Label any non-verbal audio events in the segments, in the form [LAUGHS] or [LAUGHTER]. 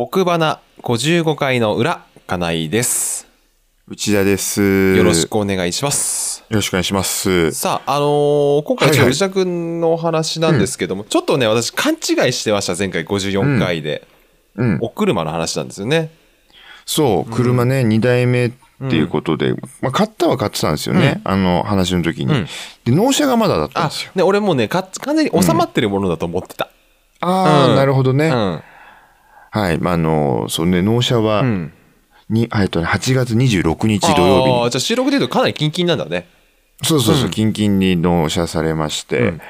奥花55回の裏、金井です。内田です。よろしよくお願いします。ろしくお願いします。さあ、あのー今回ちょ内田君のお話なんですけども、ちょっとね、私勘違いしてました、前回54回で。うん。お車の話なんですよね。そう、車ね、2代目っていうことで、まあ、買ったは買ってたんですよね。あの、話の時に。うんで、納車がまだだったんあですよ。、ね、俺もうね、か完全に収まってるものだと思ってた。ああ、うんなるほどね。うん。はい。まあ、あの、そうね、納車は、うん。に、えっとね、8月26日土曜日に。あーじゃあ収録で言うとかなりキンキンなんだね。そうそうそう、うんキンキンに納車されまして、うん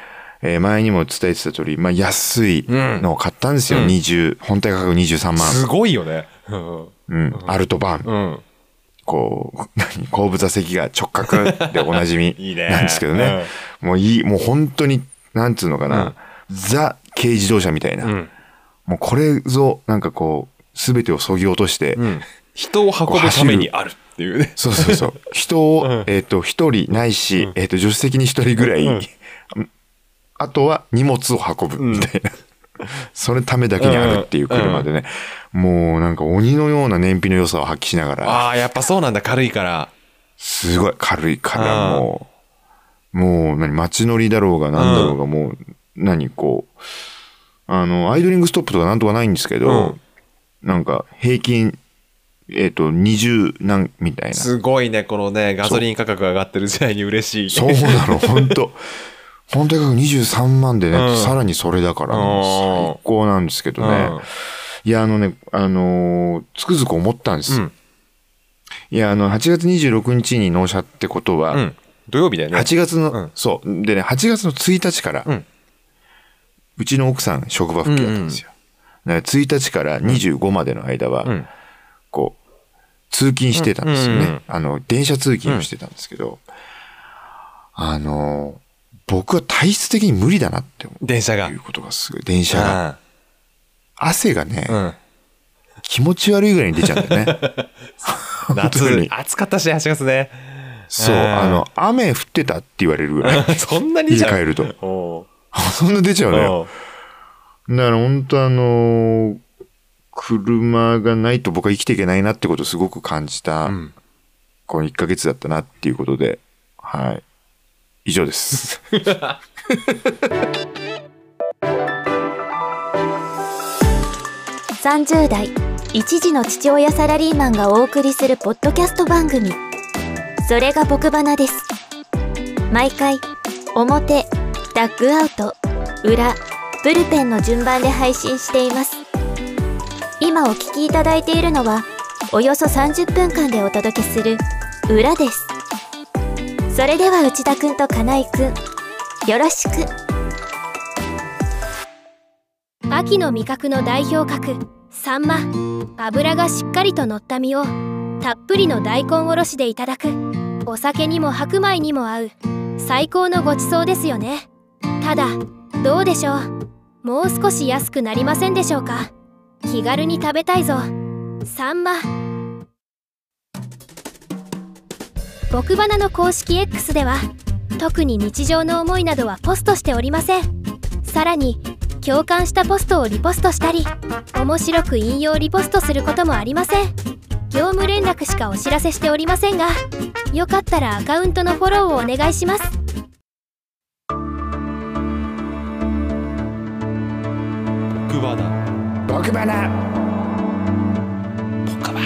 えー前にも伝えてた通り、まあ、安いのを買ったんですよ。うん20、本体価格23万。すごいよね。うん。うん。アルトバン。うん。こう、[LAUGHS] 何後部座席が直角でおなじみ [LAUGHS] いいねなんですけどね。もういい、もう本当に、なんつうのかな、ザ軽自動車みたいな。うん。もうこれぞ、なんかこう、すべてを削ぎ落として、うん。人を運ぶためにあるっていうね。そうそうそう。[LAUGHS] 人を、うんえっ、と、一人ないし、えっ、と、助手席に一人ぐらい、うんあとは荷物を運ぶみたいな。それためだけにあるっていう車でね、もうなんか鬼のような燃費の良さを発揮しながら、ああ、やっぱそうなんだ、軽いから。すごい軽いからもう、もう何、街乗りだろうがなんだろうがもう、何こう、あの、アイドリングストップとかなんとかないんですけど、なんか平均、えっ、と、20何みたいな。すごいね、このね、ガソリン価格が上がってる時代に嬉しい。そうなの、[LAUGHS] 本当本当価格23万でね、うんさらにそれだから、もう最高なんですけどね。うんいや、あのね、あのーつくづく思ったんです。うん。いや、あの、8月26日に納車ってことは、うん。土曜日だよね。8月の、うんそう。でね、8月の1日から、ううんちの奥さん職場復帰だったんですよ。だから1日から25までの間は、うん。こう、通勤してたんですよね。うんうんうんあの、電車通勤をしてたんですけど、あの、僕は体質的に無理だなって思電車が。ういうことがすごい。電車が。あ汗がね、あうん。気持ち悪いぐらいに出ちゃうんだよね。[LAUGHS] 夏に、暑かったし、8月ね。そう、うんあの、雨降ってたって言われるぐらい。[LAUGHS] そんなにじゃ帰ると。おそんな出ちゃうのよ。うだから本当あのー車がないと僕は生きていけないなってことをすごく感じた、うん。この1ヶ月だったなっていうことで、はい。以上です。30代一児の父親サラリーマンがお送りするポッドキャスト番組それが僕花です毎回表ダッグアウト裏ブルペンの順番で配信しています。今お聞きいただいているのはおよそ30分間でお届けする裏です。それでは内田くんと金井くんよろしく。秋の味覚の代表格サンマ。油がしっかりと乗った身をたっぷりの大根おろしでいただく。お酒にも白米にも合う最高のごちそうですよね。ただどうでしょう。もう少し安くなりませんでしょうか。気軽に食べたいぞ。サンマ。僕花の公式 X では特に日常の思いなどはポストしておりません。さらに共感したポストをリポストしたり面白く引用リポストすることもありません。業務連絡しかお知らせしておりませんがよかったらアカウントのフォローをお願いします。奥花。僕花奥花。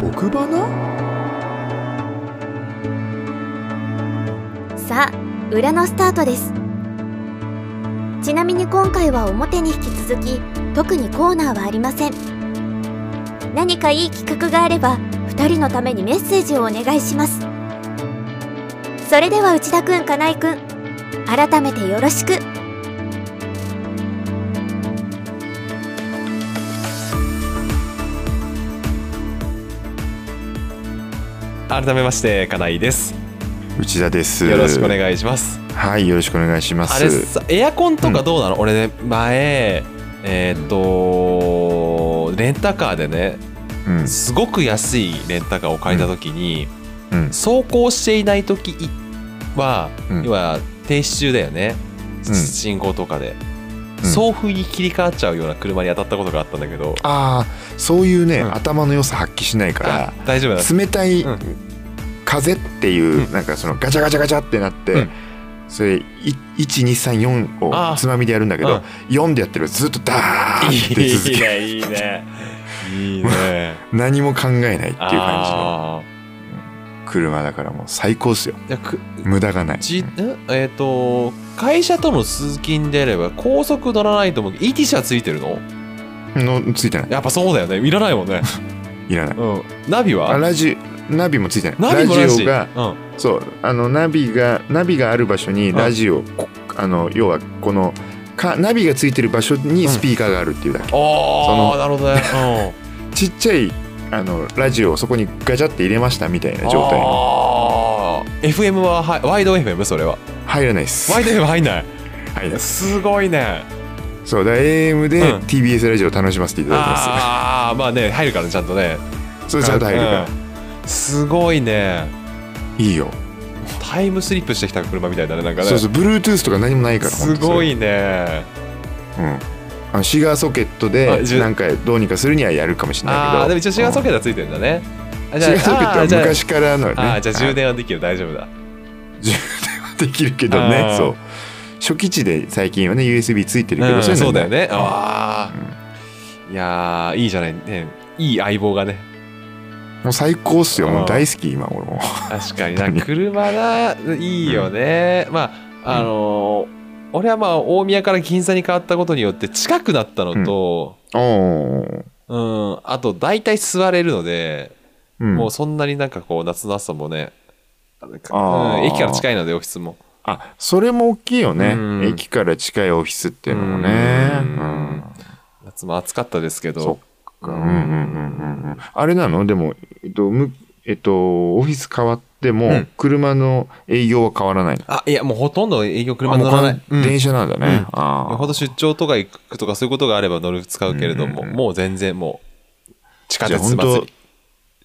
僕花さあ裏のスタートです。ちなみに今回は表に引き続き特にコーナーはありません。何かいい企画があれば2人のためにメッセージをお願いします。それでは内田くん金井くん改めてよろしく改めまして、金井です。内田です。よろしくおい願いします。はい、よろしくお願いします。あれさ、エアコンとかどうなの、俺ね、前、えーっと、レンタカーでね、うん。すごく安いレンタカーを借りた時に、うん。走行していない時は、うん要は停止中だよね、うん信号とかで送風に切り替わっちゃうような車に当たったことがあったんだけど。ああそういうね、うん。頭の良さ発揮しないかあ大丈夫冷たいうん。風っていう、うん。なんかそのガチャガチャガチャってなって、うん。それ1234あー。をつまみでやるんだけど、4でやってるとずっとダーンって続ける。いいねいいね。いいね。[LAUGHS] 何も考えないっていう感じの。あ車だからもう最高っすよ。無駄がない。じんえっ、と会社との通勤であれば高速乗らないと思う。ETC はついてるの？のついてない。やっぱそうだよね。いらないもんね。[LAUGHS] いらない。うん。ナビは？あラジナビもついてない。ラジ。オがうん。そうあのナビがナビがある場所にん。ラジオ、こあの要はこのかナビがついてる場所にスピーカーがあるっていうだけ、あのあなるほどね、[LAUGHS] ちっちゃいあのラジオをそこにガチャって入れましたみたいなうん、状態あー。FM ははワイド FM それは。入らないです。ワイド FM 入んない。入らないです。すごいね。そうだ AM でうん。TBS ラジオを楽しませていただきます、ああまあね入るからねちゃんとね。それちゃんと入るから、うん。すごいね。いいよ、タイムスリップしてきた車みたいだねなんかね。そうそう Bluetooth とか何もないからすごい、いね。うん、あのシガーソケットあでなんかどうにかするにはやるかもしれないけど。ああでも一応シガーソケットはついてるんだね、あシガーソケットは昔からのね。ああじゃあ充はい。電はできる。大丈夫だ。できるけどあねー。そう。初期値で最近はね USB ついてるけど、うんそうだよね。ああ、いやーいいじゃない。ねいい相棒がね。もう最高っすよ。うんもう大好き今俺も。確かにな。車がいいよね、まああのー俺はまあ大宮から銀座に変わったことによって近くなったのと、おーうん、あと大体座れるので、うん。もうそんなになんかこう夏の朝もね、うん駅から近いのでオフィスも。あそれも大きいよね、うん。駅から近いオフィスっていうのもね。うん。うん。夏も暑かったですけど。そっか。うんうんうんうんうん。あれなの？でもえっとむえっとオフィス変わっても、うん。車の営業は変わらないの。あ、いやもうほとんど営業車乗らない。うん。電車なんだね、うん。あよほど出張とか行くとかそういうことがあれば乗る使うけれども、うんうん。うんもう全然もう地下じゃあ本祭り。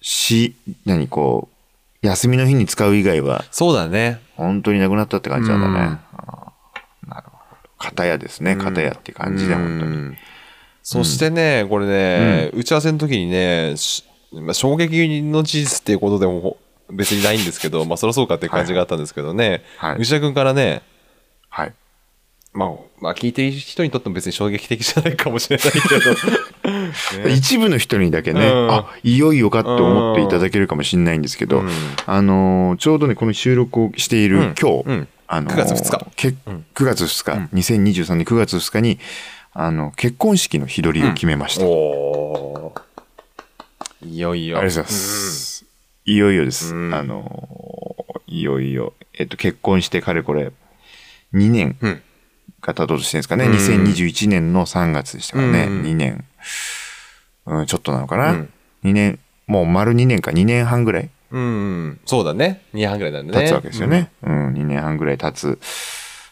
し何こう休みの日に使う以外はそうだね。本当になくなったって感じなんだね、うん。あーなるほど。片屋ですね。片屋って感じで、本当に。うん。そしてね、これね、打ち合わせの時にね、しまあ、衝撃の事実っていうことでも別にないんですけど、まあそりゃそうかっていう感じがあったんですけどね、はい。内田君からね、はい。まあ、まあ聞いてる人にとっても別に衝撃的じゃないかもしれないけど、[LAUGHS] ね。一部の人にだけね、うん。あいよいよかって思っていただけるかもしれないんですけど、うん。あのーちょうどねこの収録をしているうん。今日、うん。あのー9月2日。けうん。9月2日、2023年9月2日にあの結婚式の日取りを決めました、いよいよ。ありがとうございます、いよいよです、うん。あのーいよいよ、えっと、結婚してかれこれ2年うん。が経とうとしてるんですかね、うん。2021年の3月でしたからね、うん。2年、うん、ちょっとなのかな、うん。2年もう丸2年か。2年半ぐらいうん、うん、そうだね。2半ぐらいなんでね。経つわけですよね、うん。2年半ぐらい経つ。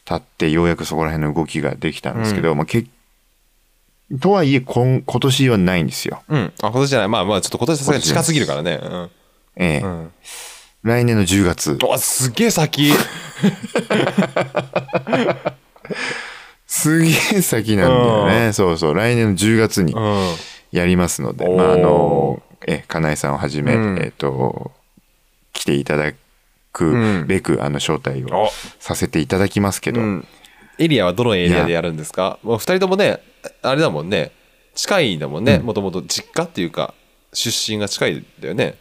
経ってようやくそこら辺の動きができたんですけど、まあ、けとはいえ今今年はないんですよ、うん。うん。あ、今年じゃない。まあまあ、ちょっと今年さすがに近すぎるからね。うん。ええうん。来年の10月あ、すげえ先。すげえ先なんだよね、そうそう来年の10月にうん。やりますので、まああのえかなえさんをはじめ、うんえっ、と来ていただうくんべく、あの招待をおさせていただきますけど、うん。エリアはどのエリアでやるんですか？もう二人ともね、あれだもんね。近いんだもんね。もともと実家っていうか、出身が近いんだよね。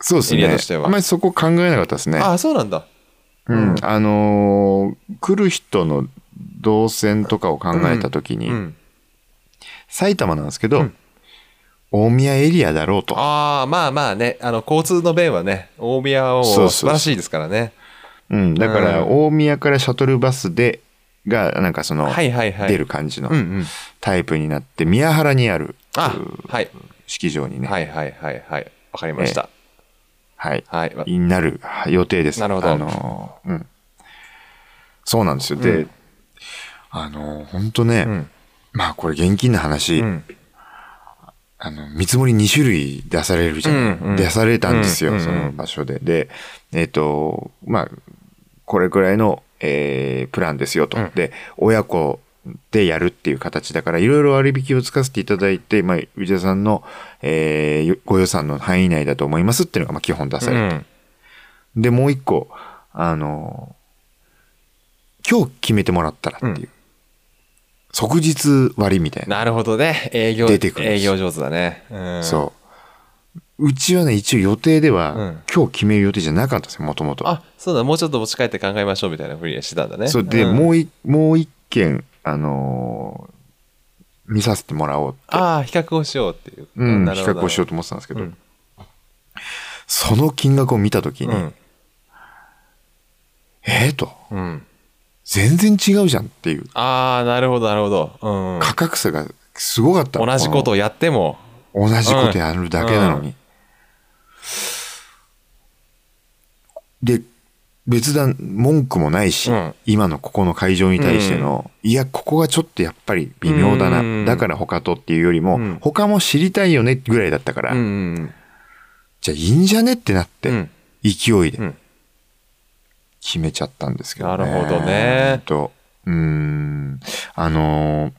そうですねあんまりそこ考えなかったですねああ、そうなんだ。うん、あのー来る人の動線とかを考えた時に、うん。埼玉なんですけど、うん大宮エリアだろうと、ああ、まあまあね。あの、交通の便はね、大宮は素晴らしいですからね。うん、だからうん大宮からシャトルバスでがなんかそのはいはいはい。出る感じのうんうん。タイプになって宮原にあるあう、はい。式場にね、はいはいはいはい。わかりました。はい、はい。わになる予定です。なるほどあのーうん。そうなんですよ。で、うんあのー、本当ね、うん。まあこれ現金の話、うん。あの、見積もり2種類出されるじゃない、うんうん出されたんですよ、うんうんその場所で。で、えっ、と、まあ、これくらいの、えープランですよと。うんで、親子でやるっていう形だから、いろいろ割引をつかせていただいて、まあ、内田さんの、えーご予算の範囲内だと思いますっていうのが、まあ、基本出されて、うんで、もう一個、あの、今日決めてもらったらっていう、うん即日割みたいな。なるほどね。営業、出てくる営業上手だね。うん、そう。うちはね、一応予定では、うん今日決める予定じゃなかったんですよ、もともと。あ、そうだ、もうちょっと持ち帰って考えましょうみたいなふうにしてたんだね。そうで、んもうい、もう一件、あのー見させてもらおうって。ああ、比較をしようっていう。うん、比較をしようと思ってたんですけど、うんその金額を見たときに、うん。えーと、うん。全然違うじゃんっていうああ、なるほど、なるほど。うん。価格差がすごかったの同じことをやっても。同じことやるだけなのに。で、別段文句もないし、うん今のここの会場に対しての、いや、ここがちょっとやっぱり微妙だな。うんだから他とっていうよりも、うん他も知りたいよねぐらいだったから、うんうんじゃあいいんじゃねってなって、うん。勢いでうん決めちゃったんですけどね。なるほどねとうーん。あのー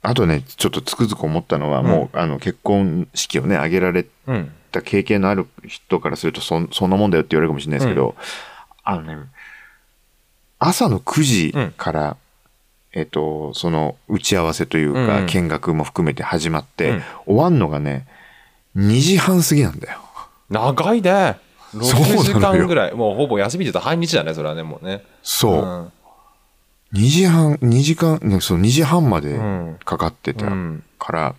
あとね、ちょっとつくづく思ったのは、うんもう、あの、結婚式をね、挙げられうん。た経験のある人からするとそん、そんなもんだよって言われるかもしれないですけど、あのね、朝の9時から、えっと、その打ち合わせというか、うん見学も含めて始まって、うん終わんのがね、2時半過ぎなんだよ。長いね。そう6時間ぐらい。もうほぼ休みで言うと半日だね、それはね、もうね。そう。ん2時半、2時間、ね、そう、2時半までうんかかってたうんから、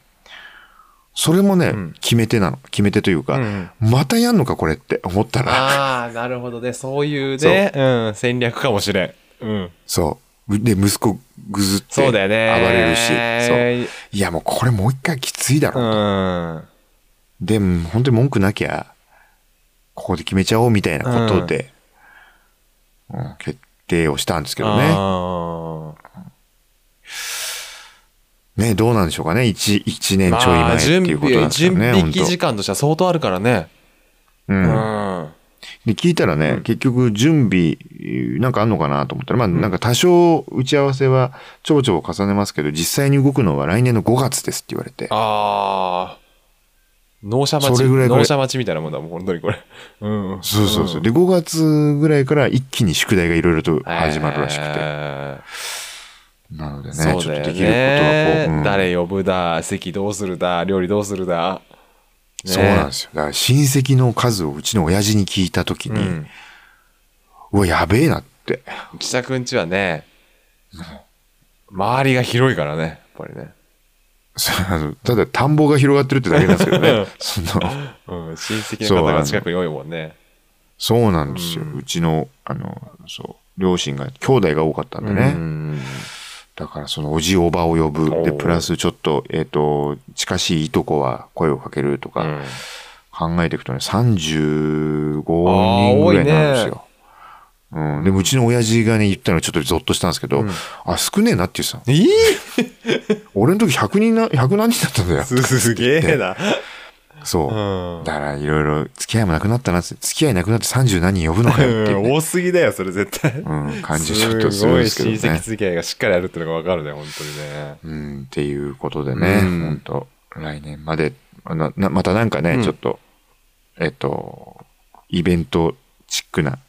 それもね、うん決め手なの。決め手というか、うんまたやんのかこれって思ったら、ああ、なるほどね。そういうね、うん、戦略かもしれん。うん。そう。で、息子ぐずって暴そうだよね。れるし、そう。いや、もうこれもう一回きついだうろうと。ん。で、本当に文句なきゃ、ここで決めちゃおうみたいなことで、うん決定をしたんですけどね。あね、どうなんでしょうかね。一一年ーちょい前ってまあ準いうことなん備、ですよね。準備期本当時間としては相当あるからね。う。うんん。で、聞いたらね、うん結局準備、なんかあんのかなと思ったら、まあなんか多少打ち合わせはちょぼちょぼ重ねますけど、実際に動くのは来年の5月ですって言われて。ああ。納車待ち、それぐらい納車待ちみたいなもんだもん、本当にこれ。うん。そうそうそう。んで、5月ぐらいから一気に宿題がいろいろと始まるらしくて。えなのでね、ーそうだよちょっとできることはこう、ね。うん誰呼ぶだ、席どうするだ、料理どうするだ。ねそうなんですよ。だから親戚の数をうちの親父に聞いたときに、うん。うわ、やべえなって。内田くんちはね、周りが広いからね、やっぱりね。ただ田んぼが広がってるってだけなんですけどね。そのうん、親戚の方が近くに多いもんね。そうなんですよ。うんうちの、あの、そう、両親が、兄弟が多かったんでね。うんだからそのおじおばを呼ぶ。で、プラスちょっと、えっ、と、近しいいとこは声をかけるとかうん考えていくとね、35人ぐらいなんですよ。うん。でもうちの親父がね、言ったのちょっとゾッとしたんですけど、うんあ、少ねえなって言ってたの。えー [LAUGHS] 俺の時100人な、100何人だったんだよ。すげえな。そう。うんだからいろいろ付き合いもなくなったなって、付き合いなくなって30何人呼ぶのかよっていうね、多すぎだよ、それ絶対。うん、感じちょっとするんですけどごい親戚ね。付き合いがしっかりあるっていうのがわかるね、本当にね。うん、っていうことでね、うん本当来年まで、あのなまたなんかね、うんちょっと、えっと、イベントチックな、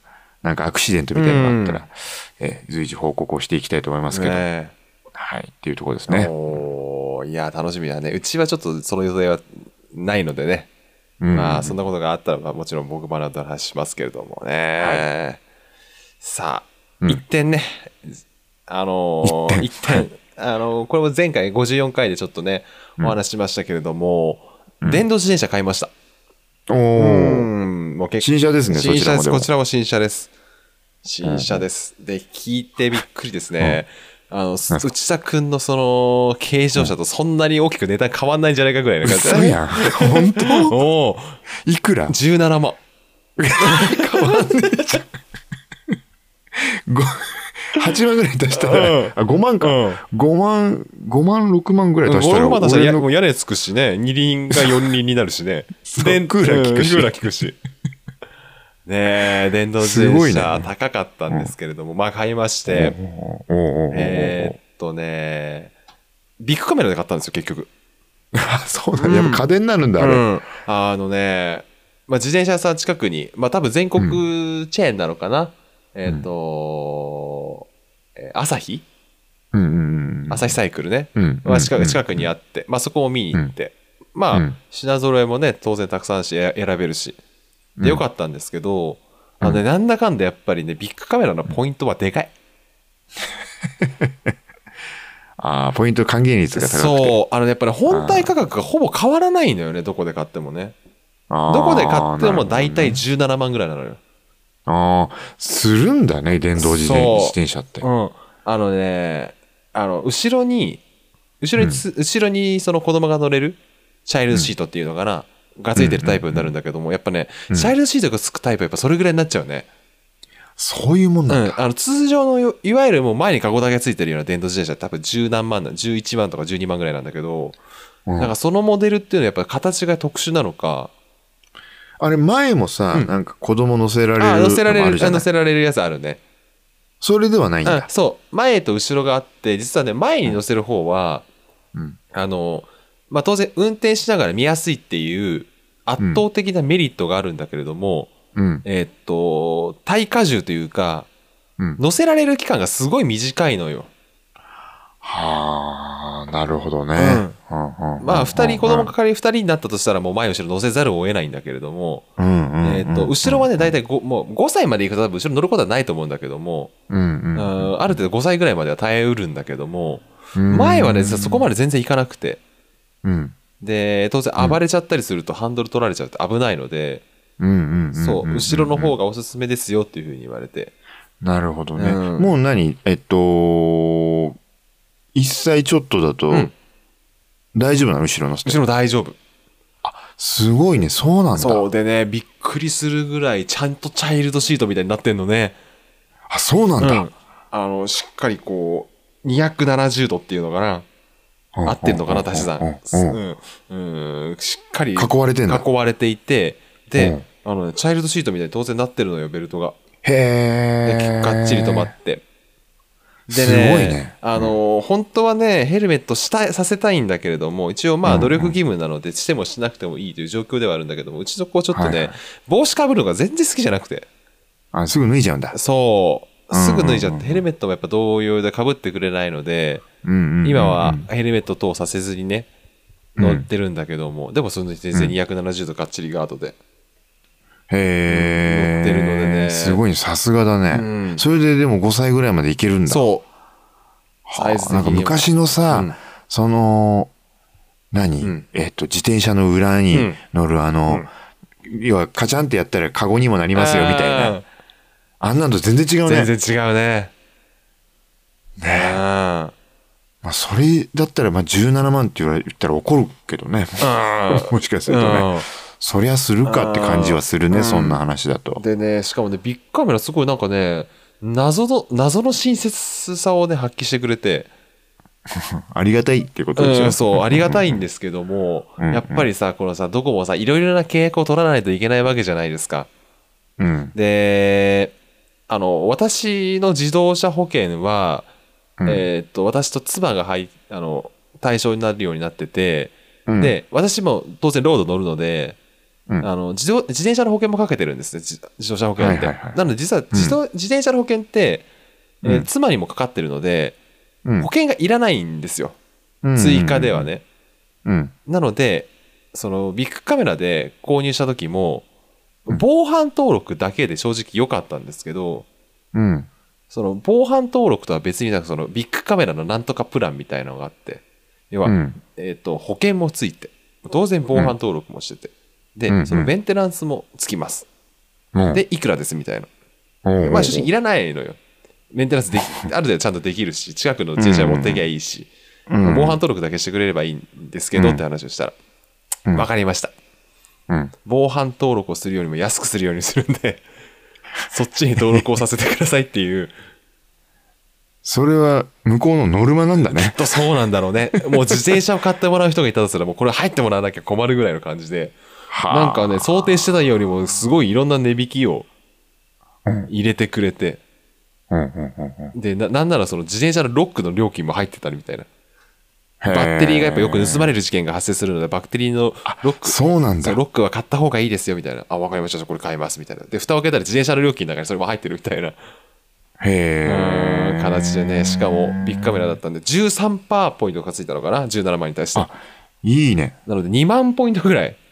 なんかアクシデントみたいなのがあったら、うんえー随時報告をしていきたいと思いますけど、ねはい、っていうところですね。おーいや、楽しみだね。うちはちょっとその予定はないのでね。うんまあ、そんなことがあったら、まあもちろん僕もの話しますけれどもね。さあ、うん一点ね、あのー、一点。あのーこれも前回54回でちょっとね、お話ししましたけれども、電動自転車買いました。おもう結新車ですね新車です。こちらも新車です。新車です。で、聞いてびっくりですね。あの、す内田くんのその、軽自動車とそんなに大きく値段変わんないんじゃないかぐらいの感じ嘘やん。本当？おおいくら？17万。[LAUGHS] ご ?8 万ぐらい出したら、うんあ、5万か。うん5万、5万、6万ぐらい出したら、俺まだしたら屋根つくしね、二輪が四輪になるしね。でクーラー効くしうんクーラー効くし。ねえ、電動自転車ね高かったんですけれども、まあ買いまして、えーっとね、ビッグカメラで買ったんですよ、結局。あ [LAUGHS] そうなんだ。やっぱ家電になるんだ、あれ。うんあのね、まあ、自転車屋さん近くに、まあ多分全国チェーンなのかな。えっ、と、えー朝日うんうんうん。朝日サイクルね。うんまあ、近うんく近くにあって、まあそこを見に行って、まあ、うん品揃えもね、当然たくさんしえ選べるし、で、よかったんですけど、あのね、なんだかんだやっぱりね、ビッグカメラのポイントはでかい。[LAUGHS] ああ、ポイント還元率が高くて。そう、あのね、やっぱり本体価格がほぼ変わらないのよね、どこで買ってもね。あーどこで買っても大体なる17万ぐらいなのよ。ああ、するんだね、電動自転そう自転車って。うん。あのね、あの、後ろに、後ろにつ、後ろにその子供が乗れるチャイルドシートっていうのかな、がついてるタイプになるんだけども、やっぱね、チャイルドシートがつくタイプはやっぱそれぐらいになっちゃうね。そういうもんうなんだ。。んあの、通常のよ、いわゆるもう前にカゴだけついてるような電動自転車多分十何万な、11万とか12万ぐらいなんだけど、うんなんかそのモデルっていうのはやっぱ形が特殊なのか、あれ、前もさ、なんか子供乗せられるあ、乗せられる、あ乗せられるやつあるね。それではないんだ。あそう前と後ろがあって実はね前に乗せる方は、うんあの、まあ、当然運転しながら見やすいっていう圧倒的なメリットがあるんだけれども、うん。えーっと耐荷重というかうん。乗せられる期間がすごい短いのよ。はあ、なるほどね。まあ2人子供が仮に2人になったとしたらもう前後ろ乗せざるを得ないんだけれども、うんうんうんえーっと後ろはね大体ごもう5歳までいくと多分後ろ乗ることはないと思うんだけども、うんうんうんある程度5歳ぐらいまでは耐えうるんだけども、うん前はねそこまで全然いかなくて。うん。で当然暴れちゃったりするとハンドル取られちゃうって危ないので、うんうんうんそう後ろの方がおすすめですよっていうふうに言われて。なるほどね。うん。もう何？えっと、1歳ちょっとだとん、大丈夫なの？後ろの後ろ大丈夫。すごいね、そうなんだ。そうでねびっくりするぐらいちゃんとチャイルドシートみたいになってんのね。あ、そうなんだ。うん。あのしっかりこう270度っていうのかな。うん合ってんのかな足し算。うん。しっかり囲われてんだ。囲われていてうん。であのねチャイルドシートみたいに当然なってるのよベルトが。へえ。でがっちり止まって。でね、すごいね。あの、本当はね、ヘルメットしたさせたいんだけれども、一応まあうん。努力義務なので、してもしなくてもいいという状況ではあるんだけども、うちの子ちょっとね、はいはい。帽子かぶるのが全然好きじゃなくて、あ、すぐ脱いじゃうんだ。そう、すぐ脱いじゃって、ヘルメットもやっぱ同様でかぶってくれないので、今はヘルメット等させずにね、乗ってるんだけども、でもその全然270度がっちりガードで。へえ。乗ってるのでねすごいね、さすがだね。うんそれででも5歳ぐらいまでいけるんだ。そう。はあなんか昔のさ、うんその、何、うんえっと、自転車の裏にうん乗るあの、要はカチャンってやったらカゴにもなりますよみたいな。うんあんなんと全然違うね。全然違うね。ねまあ、それだったら、まあ、17万って言われ言ったら怒るけどね。[LAUGHS] もしかするとね。そりゃするかって感じはするね、うんそんな話だと。でね、しかもね、ビッグカメラすごいなんかね、謎の、謎の親切さをね、発揮してくれて、[LAUGHS] ありがたいってことでしょ。うん、そう、ありがたいんですけども、うんやっぱりさ、このさ、どこもさ、いろいろな契約を取らないといけないわけじゃないですか。うん。で、あの、私の自動車保険は、うんえーっと、私と妻が入あの、対象になるようになってて、うん、で、私も当然ロード乗るので、うんあの自動自転車の保険もかけてるんですね、自自動車保険って。はいはいはいなので実は自動、自転車の保険って、えーうん妻にもかかってるので、うん保険がいらないんですよ、うん追加では。ね。うん。なので、そのビッグカメラで購入した時も、防犯登録だけで正直良かったんですけど、うん。その防犯登録とは別になんかそのビッグカメラのなんとかプランみたいなのがあって、要は、うんえっ、と、保険もついて、当然防犯登録もしてて、で、うんそのメンテナンスもつきます。うん、で、いくらですみたいな。うん、まあ、正直いらないのよ。メンテナンスでき、[LAUGHS] ある程度ちゃんとできるし、近くの自転車持ってきゃいいし、うん防犯登録だけしてくれればいいんですけど、うんって話をしたら、うんわかりました。うん。防犯登録をするよりも安くするようにするんで、[LAUGHS] そっちに登録をさせてくださいっていう、それは向こうのノルマなんだね。とそうなんだろうね。もう自転車を買ってもらう人がいたとすら、もうこれ入ってもらわなきゃ困るぐらいの感じで、はあ。なんかね、想定してたよりもすごいいろんな値引きをうん。入れてくれて、でななんならその自転車のロックの料金も入ってたりみたいな。へバッテリーがやっぱよく盗まれる事件が発生するのでバッテリーのロックそうなんだ。ロックは買った方がいいですよみたいな。あ分かりました。これ買いますみたいな。で蓋を開けたら自転車の料金の中にそれも入ってるみたいな。へえうん形でねしかもビッグカメラだったんで13%ポイントがついたのかな？17万に対して。あいいね。なので2万ポイントぐらい。[LAUGHS]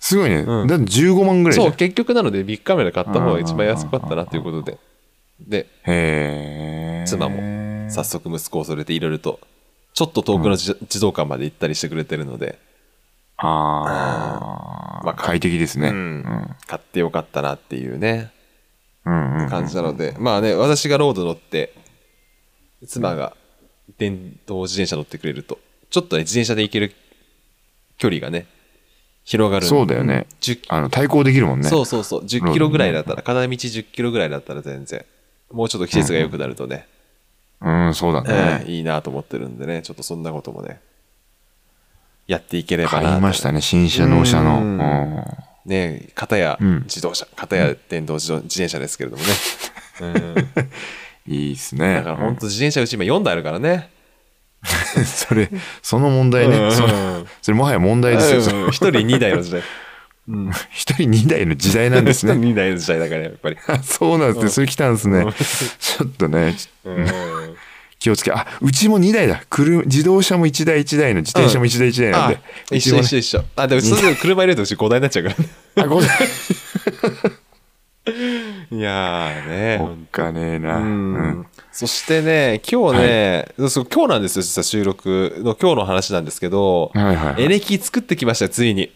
すごいね、うん。だって15万ぐらいそう結局なのでビッグカメラ買った方が一番安かったなということで。でへえ妻も早速息子を連れていろいろとちょっと遠くのじ児童館まで行ったりしてくれてるので、ああ、まあ快適ですね。ううん。ん。買ってよかったなっていうね。うんうん。感じなので、まあね私がロード乗って妻が電動自転車乗ってくれるとちょっとね自転車で行ける距離がね広がるそうだよね。10あの、対抗できるもんね。そうそうそう。10キロぐらいだったら片道10キロぐらいだったら全然。もうちょっと季節が良くなるとね、うん、そうだね。ええいいなと思ってるんでねちょっとそんなこともねやっていければな買いましたね、新車納車の。ううんん。ね片やうん自動車、片や電動自動自転車ですけれどもね、うん、[LAUGHS] いいっすね。だから本当自転車うち今4台あるからねうん [LAUGHS] それ、その問題ね。そそれもはや問題ですよ。その1人2台の時代 [LAUGHS] 一人二台の時代なんですね。2台の時代だからやっぱり、あそうなんですね。それ来たんですね。ちょっとね、ちうん気をつけ。あ、うちも2台だ。車自動車も1台1台の、自転車も1台1台なんあで。う一緒一緒一緒あでもそれで車入れるとうち5台になっちゃうからねあ、ごめん。[LAUGHS] いやーねおっかねえな。ううんん。そしてね今日ね、そう今日なんですよ実は収録の今日の話なんですけど、はいはいはいエレキ作ってきましたよついに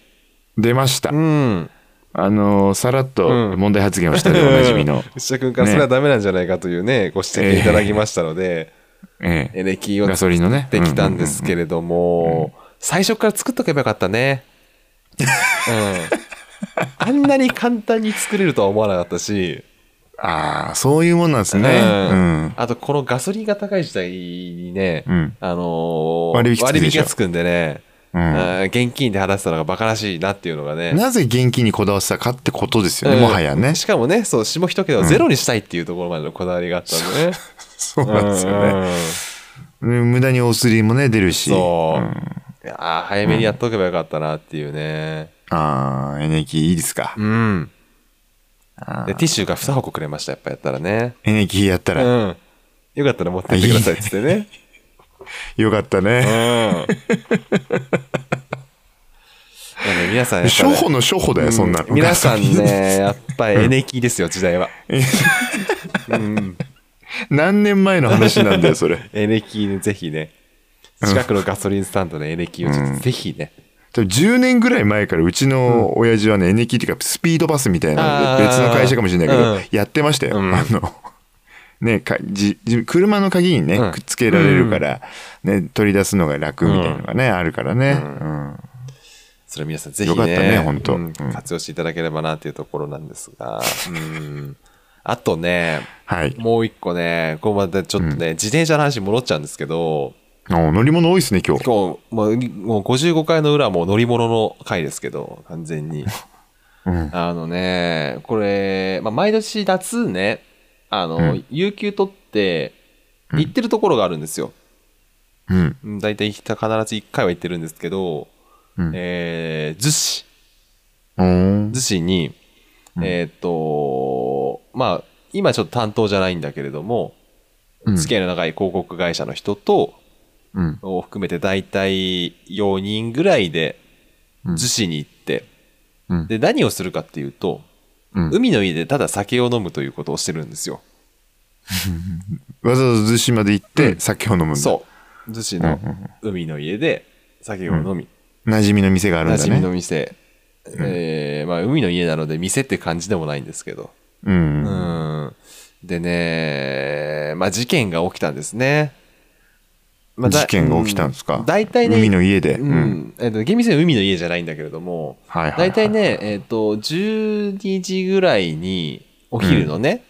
出ましたう。んあのー、さらっとうん問題発言をしたでおなじみの。[LAUGHS] 内田君からそれはダメなんじゃないかというねご指摘いただきましたので、え [LAUGHS] え。エレキを作ってきたんですけれども、最初から作っとけばよかったね。[LAUGHS] うん。あんなに簡単に作れるとは思わなかったし、ああ、そういうもんなんですね。ううんん。あとこのガソリンが高い時代にね、うん。あのー割引がつくんでね、現金で払ってたのがバカらしいなっていうのがね。なぜ現金にこだわってたかってことですよね、うんもはやね。しかもね、そう、下一桁をゼロにしたいっていうところまでのこだわりがあったんでね。そう [LAUGHS] なんですよね。ね。無駄にお釣りもね、出るし。そう。んいやー早めにやっとけばよかったなっていうね。ああ、エネキいいですか。うん。でティッシュが2箱くれましたやっぱやったらねエネキやったら、うんよかったら持ってってくださいっつってね [LAUGHS] よかったうん。[LAUGHS] ね。なので皆さん初歩の初歩だよ、そんなの。う皆さんねやっぱりエネキですよ時代は。う [LAUGHS] ん何年前の話なんだよ、それ。エレキねぜひね。近くのガソリンスタンドでエレキをぜひね、多分10年ぐらい前からうちの親父はね、エネキっていうかスピードバスみたいなので別の会社かもしれないけど、うん。やってましたよ。うん。あの、ね、かじじ車の鍵にね、うん。くっつけられるから、ね、取り出すのが楽みたいなのがね、あるからね。うん。それ皆さんぜひねよかったねほんとうんうん。活用していただければなっていうところなんですが、うん、あとねはい。もう一個ねここまでちょっとね、自転車の話に戻っちゃうんですけど。お乗り物多いですね、今日。今日もうもう55回の裏はもう乗り物の回ですけど完全に。[LAUGHS] うん。あのねこれ、まあ、毎年夏ねあの、うん。有給取って行ってるところがあるんですよ、うん。うん、大体必ず1回は行ってるんですけど、うん。えー、逗子。逗子に、うん。えーっとまあ今ちょっと担当じゃないんだけれども、うん。付き合いの長い広告会社の人とうん。を含めて大体4人ぐらいでうん。逗子に行って、うん。で何をするかっていうと、うん海の家でただ酒を飲むということをしてるんですよ。[LAUGHS] わざわざ逗子まで行ってうん酒を飲むんだ。そう逗子の海の家で酒を飲み、馴染みの店があるんだ馴染みのね。店、えーまあ、海の家なので店って感じでもないんですけど、う。うんん、でね、まあ、事件が起きたんですね。まあだ事件が起きたんですか？う大体ね海の家で。ううん。んえっと厳密には海の家じゃないんだけれどもはいはいはい。大体ね、えっと12時ぐらいにお昼のね、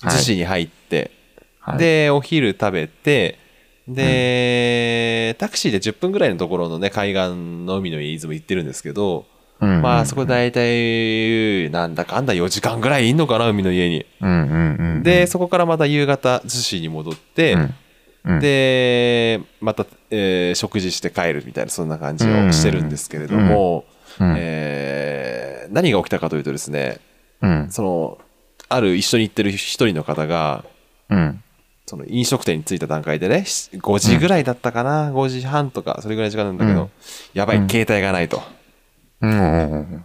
はい。逗子に入って、はい、でお昼食べてで、タクシーで10分ぐらいのところのね海岸の海の家いつも行ってるんですけど、うんまあそこ大体なんだかんだ4時間ぐらいいんのかな海の家に。うんうんうん。でそこからまた夕方逗子に戻って、うんうん。でまた、えー食事して帰るみたいなそんな感じをしてるんですけれども、うん。えー何が起きたかというとですねうん。そのある一緒に行ってる一人の方がうん。その飲食店に着いた段階でね5時ぐらいだったかな、5時半とかそれぐらいの時間なんだけど、うん。やばい携帯がないと、うん。うん。うん。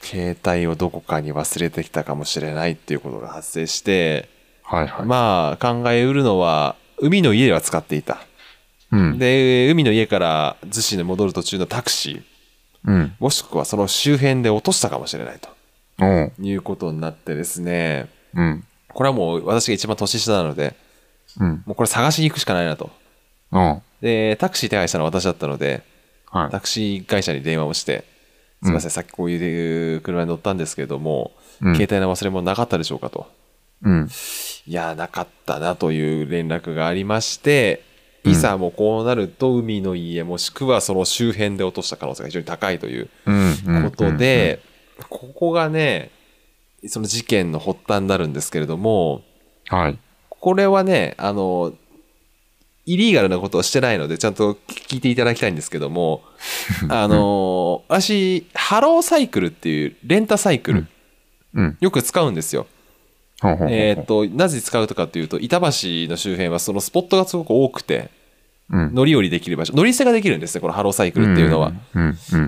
携帯をどこかに忘れてきたかもしれないっていうことが発生して、はいはい。まあ考えうるのは海の家では使っていた。うん。で海の家から逗子に戻る途中のタクシー。うん。もしくはその周辺で落としたかもしれないと。いうことになってですね。うん。これはもう私が一番年下なのでうん。もうこれ探しに行くしかないなと。でタクシー手配したのは私だったのではい。タクシー会社に電話をして「すいません、さっきこういう車に乗ったんですけれども、うん。携帯の忘れ物なかったでしょうか?」とうん「いやなかったな」という連絡がありましていざもうこうなると海の家もしくはその周辺で落とした可能性が非常に高いといううんことで、ここがねその事件の発端になるんですけれどもはい。これはねあのイリーガルなことをしてないのでちゃんと聞いていただきたいんですけども [LAUGHS] あの私ハローサイクルっていうレンタサイクル、うん。よく使うんですよ。えーっとなぜ使うとかっていうと板橋の周辺はそのスポットがすごく多くてうん。乗り降りできる場所乗り捨てができるんですねこのハローサイクルっていうのは。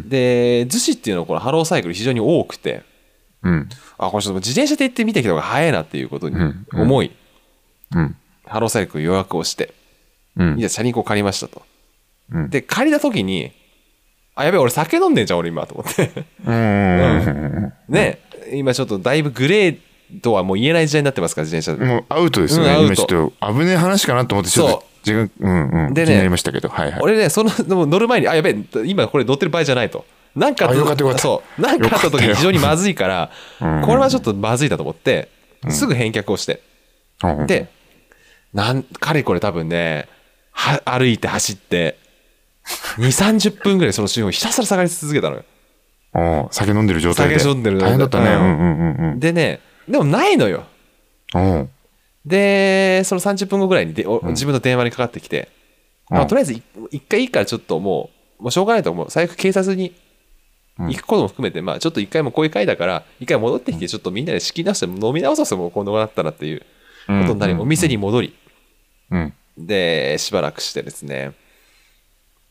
で逗子っていうのはこのハローサイクル非常に多くてうん。あこれちょっと自転車で行ってみてきた方が早いなっていうことに思い、うん。ハローサイクル予約をしてうん。いざチャリンコを借りましたと。うん。で借りた時にあやべえ俺酒飲んでんじゃん俺今と思って。[LAUGHS] ね今ちょっとだいぶグレーとはもう言えない時代になってますから自転車で。もうアウトですよね。うん今ちょっと危ねえ話かなと思って、ちょっと自分、うんうん。でね気になりましたけど、はいはい。俺ねその乗る前にあやべえ今これ乗ってる場合じゃないと。なんかあったそうなんかあった時に非常にまずいからうんこれはちょっとまずいだと思ってすぐ返却をしてうんでなんかれこれ多分ねは歩いて走って2 3 0分ぐらいその周辺をひたすら下がり続けたのよ。酒飲んでる状態で。酒飲んでる大変だったね。うんうんうん。でねでもないのよ。おうでその30分後ぐらいにでお自分の電話にかかってきて、うん。まあ、とりあえずい一回いいからちょっともうもうしょうがないと思う。最悪警察に行くことも含めて、まあちょっと一回もこういう回だから一回戻ってきてちょっとみんなで仕切り直して飲み直そうもう今度なったらっていうことになり、うん。お店に戻り。うん。でしばらくしてですね。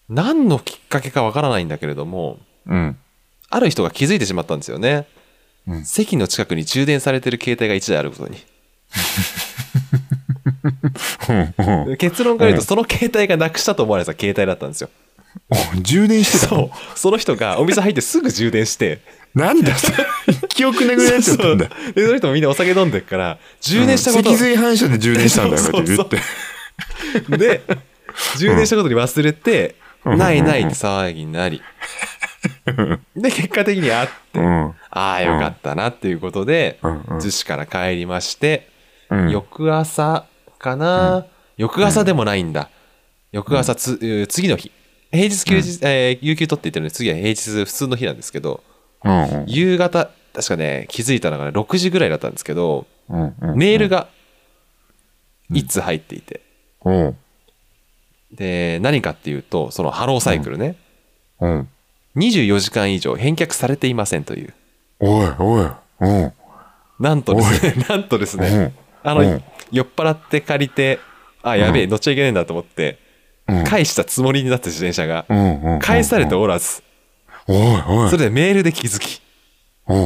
何のきっかけかわからないんだけれどもうん。ある人が気づいてしまったんですよね、うん。席の近くに充電されてる携帯が1台あることに。うん。うん結論から言うとその携帯がなくしたと思われた携帯だったんですよ。お充電してたそう。その人がお店入ってすぐ充電して。なんだ？それ記憶なくなっちゃったんだ。そう。でその人もみんなお酒飲んでるから充電したこと、脊髄反射で充電したんだよ、って言って。で充電したことに忘れて、うん。ないないって騒ぎになり [LAUGHS] で結果的にあって、うん。ああよかったなっていうことでうん。うん。逗子から帰りまして、うん。翌朝かな、翌朝でもないんだ、翌朝つ、えー次の日。平日休日、えー有給取って言ってるので次は平日普通の日なんですけど夕方確かね気づいたのがね6時ぐらいだったんですけど。メールが1通入っていて、で何かっていうとそのハローサイクルね、うん。24時間以上返却されていませんという。おいおい。うん。なんとですね [LAUGHS] なんとですねあの、うん。酔っ払って借りてあやべえ乗っちゃいけないんだと思って、うん。返したつもりになった自転車が。返されておらず、おいおい。それでメールで気づき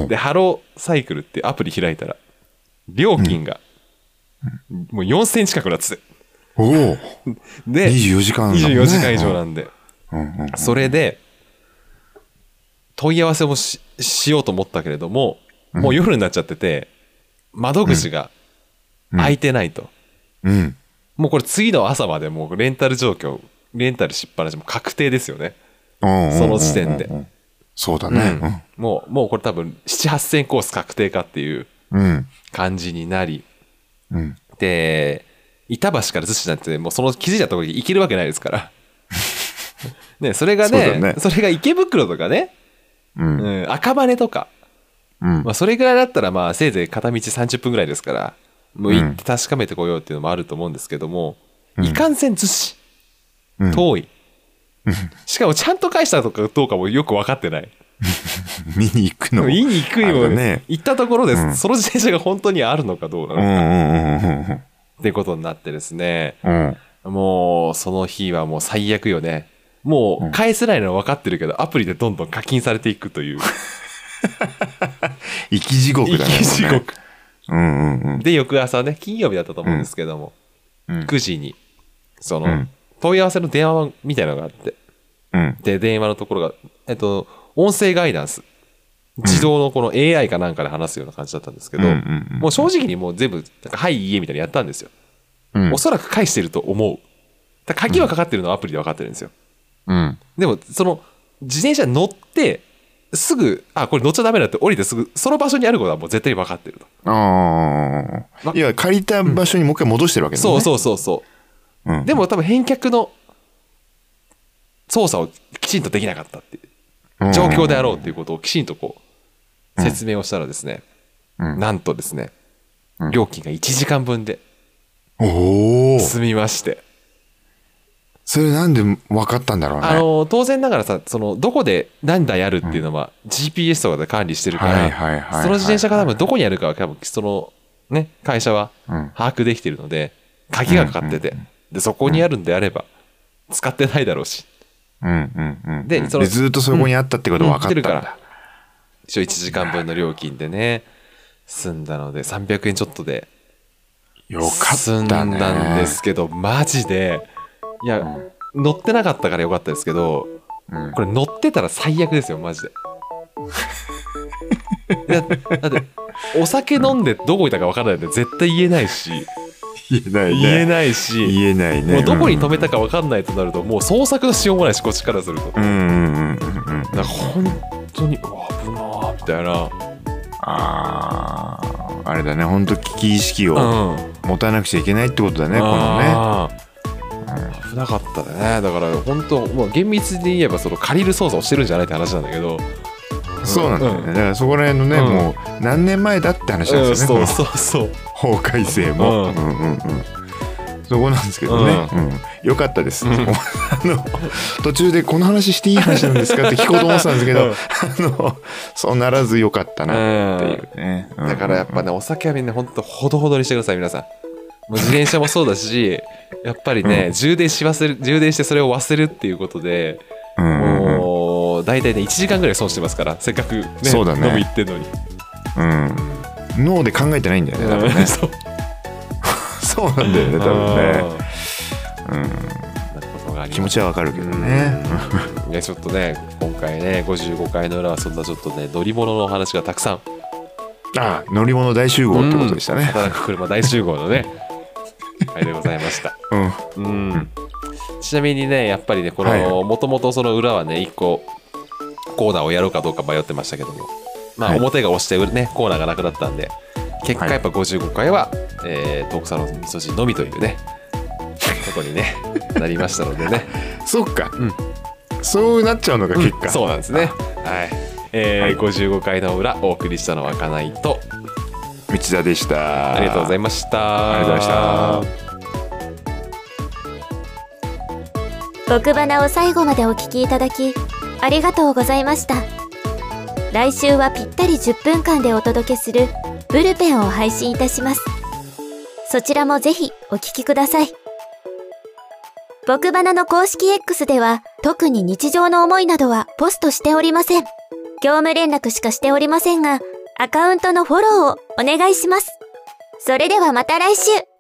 でハローサイクルってアプリ開いたら料金がもう4000円近くなってて。おう。で24時間だもんね24時間以上なんで、それで問い合わせもししようと思ったけれどももう夜になっちゃってて窓口が開いてないと、うん。もうこれ次の朝までもうレンタル状況レンタルしっぱなしも確定ですよね、うんその時点でうんうんうん。そうだね。もうもうこれ多分78000コース確定かっていううん。うん。感じになり。うん。で板橋から逗子なんてもうその気づいたところに行けるわけないですから。[LAUGHS] ねそれがねね。それが池袋とかねうん。うん、赤羽とか、うん。まあ、それぐらいだったらまあせいぜい片道30分ぐらいですからもう行って確かめてこようっていうのもあると思うんですけども、うん。いかんせん逗子うん。遠い、しかもちゃんと返したとかどうかもよく分かってない。[LAUGHS] 見に行くの？言いに行くよ、ね。行ったところで、うん。その自転車が本当にあるのかどうなのか、うんうんうんってことになってですね。もうその日はもう最悪よねもう返せないのは分かってるけど、アプリでどんどん課金されていくという。[LAUGHS] 生き地獄だね。生き地獄。うんうんうん。で翌朝ね金曜日だったと思うんですけども、うん。9時にその、うん。問い合わせの電話みたいなのがあってうん。で電話のところがえっと音声ガイダンス。自動のこの AI かなんかで話すような感じだったんですけど、うんうんうんもう正直にもう全部はいいいえみたいにやったんですよ、うん。おそらく返してると思う。だ鍵はかかってるのはアプリで分かってるんですようん。でもその自転車に乗ってすぐあこれ乗っちゃダメだって降りてすぐその場所にあることはもう絶対に分かってるとああ。いや、借りた場所にもう一回戻してるわけだそうう。そうそうそううん。でも多分返却の操作をきちんとできなかったっていう状況であろうっていうことをきちんとこう説明をしたらですね、うんなんとですね、うん料金が1時間分で。済みまして、それなんで分かったんだろうね。あの当然ながらさそのどこで何台あるっていうのは GPS とかで管理してるから、その自転車が多分どこにあるかは多分そのね会社はうん把握できてるので鍵がかかってて、でそこにあるんであれば使ってないだろうしうんうんうん。でそのずっとそこにあったってこと分かったんるかだ。一応1時間分の料金でね済んだので300円ちょっとでよか済んったね。だんですけどマジでいや、乗ってなかったからよかったですけどうんこれ乗ってたら最悪ですよマジで [LAUGHS] だってお酒飲んでどこいたか分からないんで絶対言えないし言えないね。言えないし言えないね。もうどこに止めたか分かんないとなるともう捜索のしようもないしこっちからするとうんうんうんうん本当に危なーみたいなああ、あれだね。本当危機意識をうん持たなくちゃいけないってことだね。このね。なかったねだから本当もう厳密に言えばその借りる操作をしてるんじゃないって話なんだけどそうなんだよね。だからそこら辺のね、うんもう何年前だって話なんうんですよね。そうそうそうこの法改正も。ううんんうんうん。そこなんですけどね。うん。よかったです。うん [LAUGHS] あの途中でこの話していい話なんですかって聞こうと思ってたんですけど、[LAUGHS] うんあのそうならずよかったなっていうね。うんだからやっぱねお酒はみんな本当ほどほどにしてください皆さんもう自転車もそうだしやっぱりね、充電し忘れ充電してそれを忘れるっていうことで、うんうんうん。もう大体ね1時間ぐらい損してますからせっかくねそうだね。飲み行ってんのに、うん。脳で考えてないんだよね多分ね。うんそう。[LAUGHS] そうなんだよね多分ね。うん。なことがありました気持ちはわかるけどね。うん。いやちょっとね今回ね55回の裏はそんなちょっとね乗り物の話がたくさん。ああ乗り物大集合ってことでしたね。働く車大集合のね回でございました。うん。うん。ちなみにねやっぱりねこはい。のもともとその裏はね1個コーナーをやろうかどうか迷ってましたけども。まあはい。表が押してねコーナーがなくなったんで結果はい。やっぱ55回は、えー、トークサロン味噌汁のみというねことに、ね、[LAUGHS] なりましたのでね。そっか。うん。そうなっちゃうのが結果。そうなんですね。はい、えーはい。55回の裏お送りしたのはかないと。道田でした。ありがとうございました。ありがとうございました僕花を最後までお聞きいただきありがとうございました。来週はぴったり10分間でお届けするブルペンを配信いたします。そちらもぜひお聞きください。僕花の公式 X では特に日常の思いなどはポストしておりません。業務連絡しかしておりませんがアカウントのフォローをお願いします。それではまた来週。